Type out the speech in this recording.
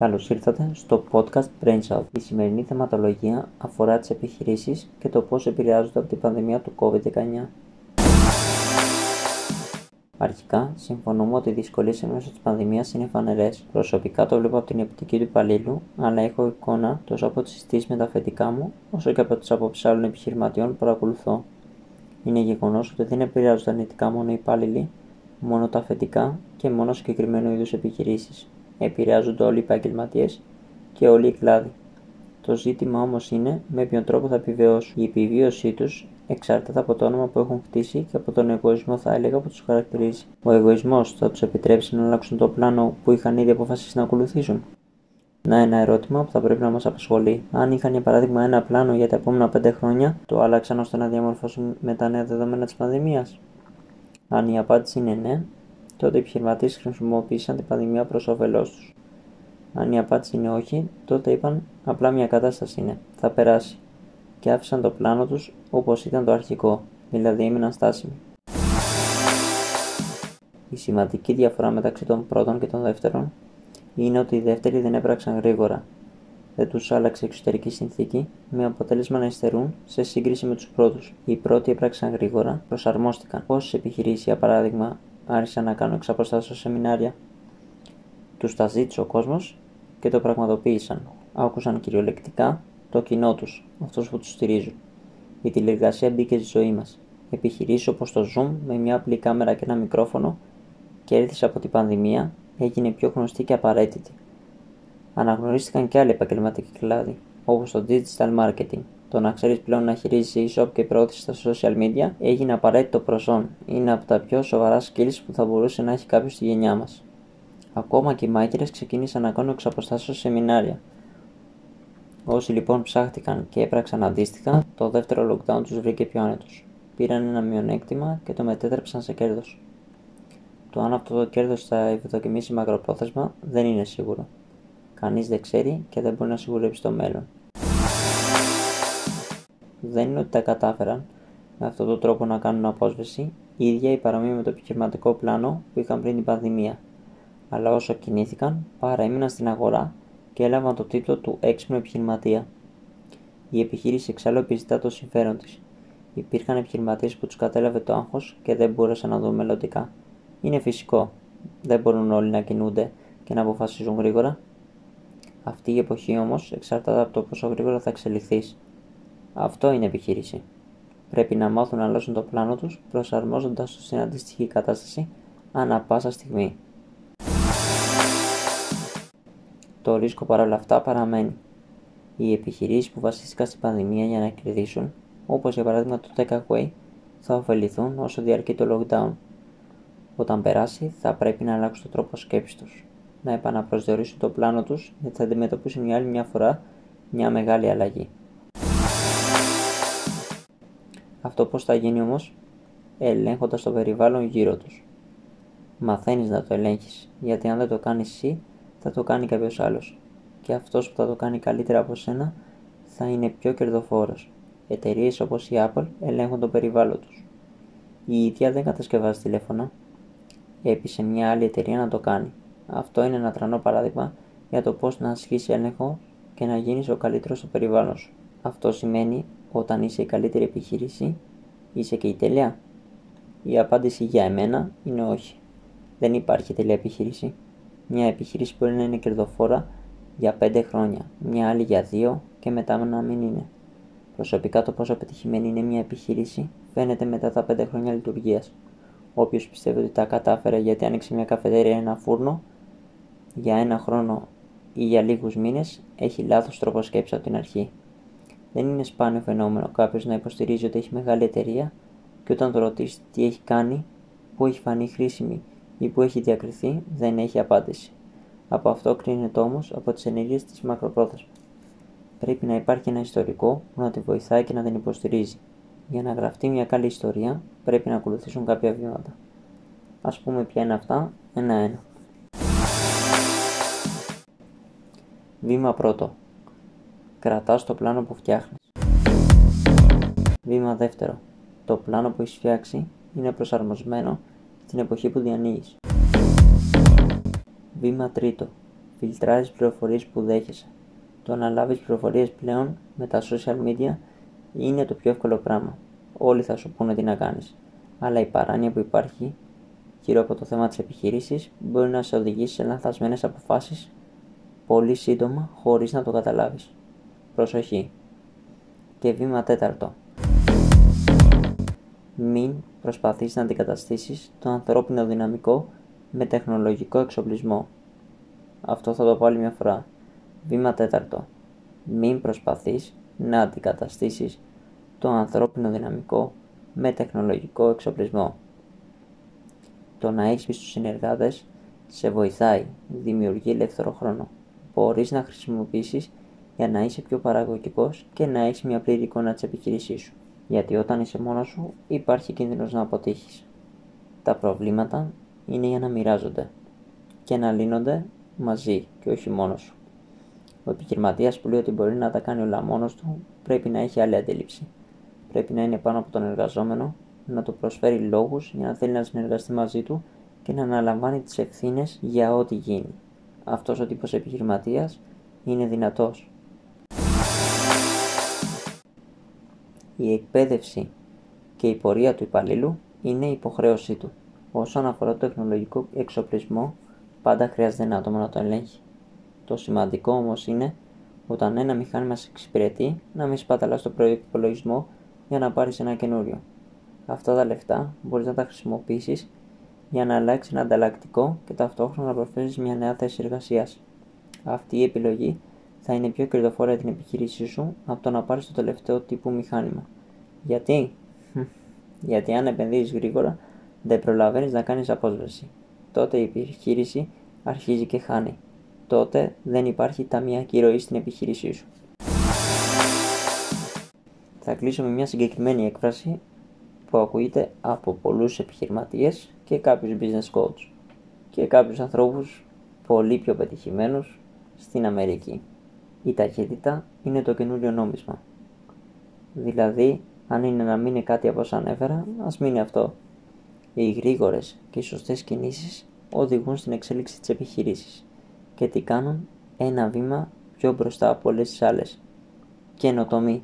Καλώς ήρθατε στο podcast BrainSout. Η σημερινή θεματολογία αφορά τις επιχειρήσεις και το πώς επηρεάζονται από την πανδημία του COVID-19. Αρχικά, συμφωνούμε ότι οι δυσκολίες εν μέσω της πανδημίας είναι φανερές. Προσωπικά το βλέπω από την επιτική του υπαλλήλου, αλλά έχω εικόνα τόσο από τις συστήσεις με τα αφεντικά μου, όσο και από τις απόψεις άλλων επιχειρηματιών που παρακολουθώ. Είναι γεγονός ότι δεν επηρεάζονται αρνητικά μόνο οι υπάλληλοι, μόνο τα αφεντικά και μόνο συγκεκριμένου είδους επιχειρήσεις. Επηρεάζονται όλοι οι επαγγελματίες και όλοι οι κλάδοι. Το ζήτημα όμως είναι με ποιον τρόπο θα επιβιώσουν. Η επιβίωσή τους εξαρτάται από το όνομα που έχουν χτίσει και από τον εγωισμό, θα έλεγα, που τους χαρακτηρίζει. Ο εγωισμός θα τους επιτρέψει να αλλάξουν το πλάνο που είχαν ήδη αποφασίσει να ακολουθήσουν; Να ένα ερώτημα που θα πρέπει να μας απασχολεί. Αν είχαν για παράδειγμα ένα πλάνο για τα επόμενα 5 χρόνια, το άλλαξαν ώστε να διαμορφώσουν με τα νέα δεδομένα της πανδημίας; Αν η απάντηση είναι ναι, τότε οι επιχειρηματίες χρησιμοποίησαν την πανδημία προς όφελός τους. Αν η απάντηση είναι όχι, τότε είπαν απλά μια κατάσταση είναι, θα περάσει. Και άφησαν το πλάνο τους όπως ήταν το αρχικό, δηλαδή έμειναν στάσιμοι. Η σημαντική διαφορά μεταξύ των πρώτων και των δεύτερων είναι ότι οι δεύτεροι δεν έπραξαν γρήγορα. Δεν τους άλλαξε εξωτερική συνθήκη, με αποτέλεσμα να υστερούν σε σύγκριση με τους πρώτους. Οι πρώτοι έπραξαν γρήγορα, προσαρμόστηκαν. Πόσε επιχειρήσεις, για παράδειγμα, άρχισαν να κάνουν εξ σεμινάρια. Τους τα ζήτησε ο κόσμος και το πραγματοποίησαν. Άκουσαν κυριολεκτικά το κοινό τους, αυτού που τους στηρίζουν. Η τηλεργασία μπήκε στη ζωή μας. Επιχειρήσεις όπως το Zoom με μια απλή κάμερα και ένα μικρόφωνο κέρδισε από την πανδημία έγινε πιο γνωστή και απαραίτητη. Αναγνωρίστηκαν και άλλοι επαγγελματικοί κλάδοι, όπως το digital marketing. Το να ξέρεις πλέον να χειρίζει e-shop και προώθηση στα social media έγινε απαραίτητο προσόν. Είναι από τα πιο σοβαρά skills που θα μπορούσε να έχει κάποιος στη γενιά μας. Ακόμα και οι μάκερε ξεκίνησαν να κάνουν εξ σεμινάρια. Όσοι λοιπόν ψάχτηκαν και έπραξαν αντίστοιχα, το δεύτερο lockdown τους βρήκε πιο άνετος. Πήραν ένα μειονέκτημα και το μετέτρεψαν σε κέρδος. Το αν αυτό το κέρδος θα ευδοκιμήσει μακροπρόθεσμα δεν είναι σίγουρο. Κανείς δεν ξέρει και δεν μπορεί να σιγουρέψει το μέλλον. Δεν είναι ότι τα κατάφεραν με αυτόν τον τρόπο να κάνουν απόσβεση, η ίδια η παραμία με το επιχειρηματικό πλάνο που είχαν πριν την πανδημία. Αλλά όσο κινήθηκαν, παραέμειναν στην αγορά και έλαβαν το τίτλο του έξυπνου επιχειρηματία. Η επιχείρηση εξάλλου επιζητά το συμφέρον της. Υπήρχαν επιχειρηματίες που τους κατέλαβε το άγχος και δεν μπόρεσαν να δουν μελλοντικά. Είναι φυσικό. Δεν μπορούν όλοι να κινούνται και να αποφασίζουν γρήγορα. Αυτή η εποχή όμως εξαρτάται από το πόσο γρήγορα θα εξελιχθείς. Αυτό είναι επιχείρηση. Πρέπει να μάθουν να αλλάζουν το πλάνο τους προσαρμόζοντας τους στην αντίστοιχη κατάσταση ανά πάσα στιγμή. Το ρίσκο παρόλα αυτά παραμένει. Οι επιχειρήσεις που βασίστηκαν στην πανδημία για να κερδίσουν, όπως για παράδειγμα το Takeaway, θα ωφεληθούν όσο διαρκεί το lockdown. Όταν περάσει, θα πρέπει να αλλάξουν τον τρόπο σκέψης τους, να επαναπροσδιορίσουν το πλάνο τους γιατί θα αντιμετωπίσουν για άλλη μια φορά μια μεγάλη αλλαγή. Αυτό πώς θα γίνει όμως, ελέγχοντας το περιβάλλον γύρω τους. Μαθαίνεις να το ελέγχεις, γιατί αν δεν το κάνεις εσύ, θα το κάνει κάποιος άλλος. Και αυτός που θα το κάνει καλύτερα από σένα θα είναι πιο κερδοφόρος. Εταιρείες όπως η Apple ελέγχουν το περιβάλλον τους. Η ίδια δεν κατασκευάζει τηλέφωνα, έπεισε μια άλλη εταιρεία να το κάνει. Αυτό είναι ένα τρανό παράδειγμα για το πώς να ασκήσει έλεγχο και να γίνεις ο καλύτερος στο περιβάλλον σου. Αυτό σημαίνει όταν είσαι η καλύτερη επιχείρηση, είσαι και η τέλεια. Η απάντηση για εμένα είναι όχι. Δεν υπάρχει τέλεια επιχείρηση. Μια επιχείρηση μπορεί να είναι κερδοφόρα για 5 χρόνια, μια άλλη για 2 και μετά να μην είναι. Προσωπικά το πόσο πετυχημένη είναι μια επιχείρηση φαίνεται μετά τα 5 χρόνια λειτουργίας. Όποιος πιστεύει ότι τα κατάφερε γιατί άνοιξε μια καφετέρια ή ένα φούρνο για ένα χρόνο ή για λίγους μήνες έχει λάθος τρόπο σκέψη από την αρχή. Δεν είναι σπάνιο φαινόμενο κάποιος να υποστηρίζει ότι έχει μεγάλη εταιρεία και όταν το ρωτήσεις τι έχει κάνει, πού έχει φανεί χρήσιμη ή πού έχει διακριθεί, δεν έχει απάντηση. Από αυτό κρίνεται όμως από τις ενέργειες της μακροπρόθεσμα. Πρέπει να υπάρχει ένα ιστορικό που να τη βοηθάει και να την υποστηρίζει. Για να γραφτεί μια καλή ιστορία, πρέπει να ακολουθήσουν κάποια βήματα. Ας πούμε ποια είναι αυτά, ένα-ένα. Βήμα πρώτο. Κρατάς το πλάνο που φτιάχνεις. Βήμα δεύτερο. Το πλάνο που έχεις φτιάξει είναι προσαρμοσμένο στην εποχή που διανοίγεις. Βήμα τρίτο. Φιλτράρεις πληροφορίες που δέχεσαι. Το να λάβεις πληροφορίες πλέον με τα social media είναι το πιο εύκολο πράγμα. Όλοι θα σου πούνε τι να κάνεις. Αλλά η παράνοια που υπάρχει γύρω από το θέμα της επιχείρησης μπορεί να σε οδηγήσει σε λανθασμένες αποφάσεις πολύ σύντομα χωρίς να το καταλάβεις. Προσοχή. Και βήμα τέταρτο. Μην προσπαθείς να αντικαταστήσεις το ανθρώπινο δυναμικό με τεχνολογικό εξοπλισμό. Αυτό θα το πω άλλη μια φορά. Βήμα τέταρτο. Μην προσπαθείς να αντικαταστήσεις το ανθρώπινο δυναμικό με τεχνολογικό εξοπλισμό. Το να έχεις στους συνεργάτες σε βοηθάει, δημιουργεί ελεύθερο χρόνο. Μπορείς να χρησιμοποιήσεις για να είσαι πιο παραγωγικός και να έχεις μια πλήρη εικόνα της επιχείρησής σου. Γιατί όταν είσαι μόνος σου υπάρχει κίνδυνος να αποτύχεις. Τα προβλήματα είναι για να μοιράζονται και να λύνονται μαζί και όχι μόνος σου. Ο επιχειρηματίας που λέει ότι μπορεί να τα κάνει όλα μόνος του πρέπει να έχει άλλη αντίληψη. Πρέπει να είναι πάνω από τον εργαζόμενο, να του προσφέρει λόγους για να θέλει να συνεργαστεί μαζί του και να αναλαμβάνει τις ευθύνες για ό,τι γίνει. Αυτός ο τύπος επιχειρηματίας είναι δυνατός. Η εκπαίδευση και η πορεία του υπαλλήλου είναι η υποχρέωσή του. Όσον αφορά το τεχνολογικό εξοπλισμό, πάντα χρειάζεται ένα άτομο να το ελέγχει. Το σημαντικό όμως είναι όταν ένα μηχάνημα σε εξυπηρετεί να μην σπαταλά το προπολογισμό για να πάρεις ένα καινούριο. Αυτά τα λεφτά μπορείς να τα χρησιμοποιήσεις για να αλλάξει ένα ανταλλακτικό και ταυτόχρονα να προσφέρεις μια νέα θέση εργασίας. Αυτή η επιλογή θα είναι πιο κερδοφόρα για την επιχείρησή σου από το να πάρεις το τελευταίο τύπου μηχάνημα. Γιατί; Γιατί αν επενδύσει γρήγορα, δεν προλαβαίνεις να κάνεις απόσβεση. Τότε η επιχείρηση αρχίζει και χάνει. Τότε δεν υπάρχει ταμιακή ροή στην επιχείρησή σου. Θα κλείσω με μια συγκεκριμένη έκφραση που ακούγεται από πολλούς επιχειρηματίες και κάποιους business coach και κάποιους ανθρώπους πολύ πιο πετυχημένους στην Αμερική. Η ταχύτητα είναι το καινούριο νόμισμα. Δηλαδή, αν είναι να μείνει κάτι από όσα ανέφερα, ας μείνει αυτό. Οι γρήγορες και οι σωστές κινήσεις οδηγούν στην εξέλιξη της επιχειρήσης και τι κάνουν ένα βήμα πιο μπροστά από όλες τις άλλες. Καινοτομή.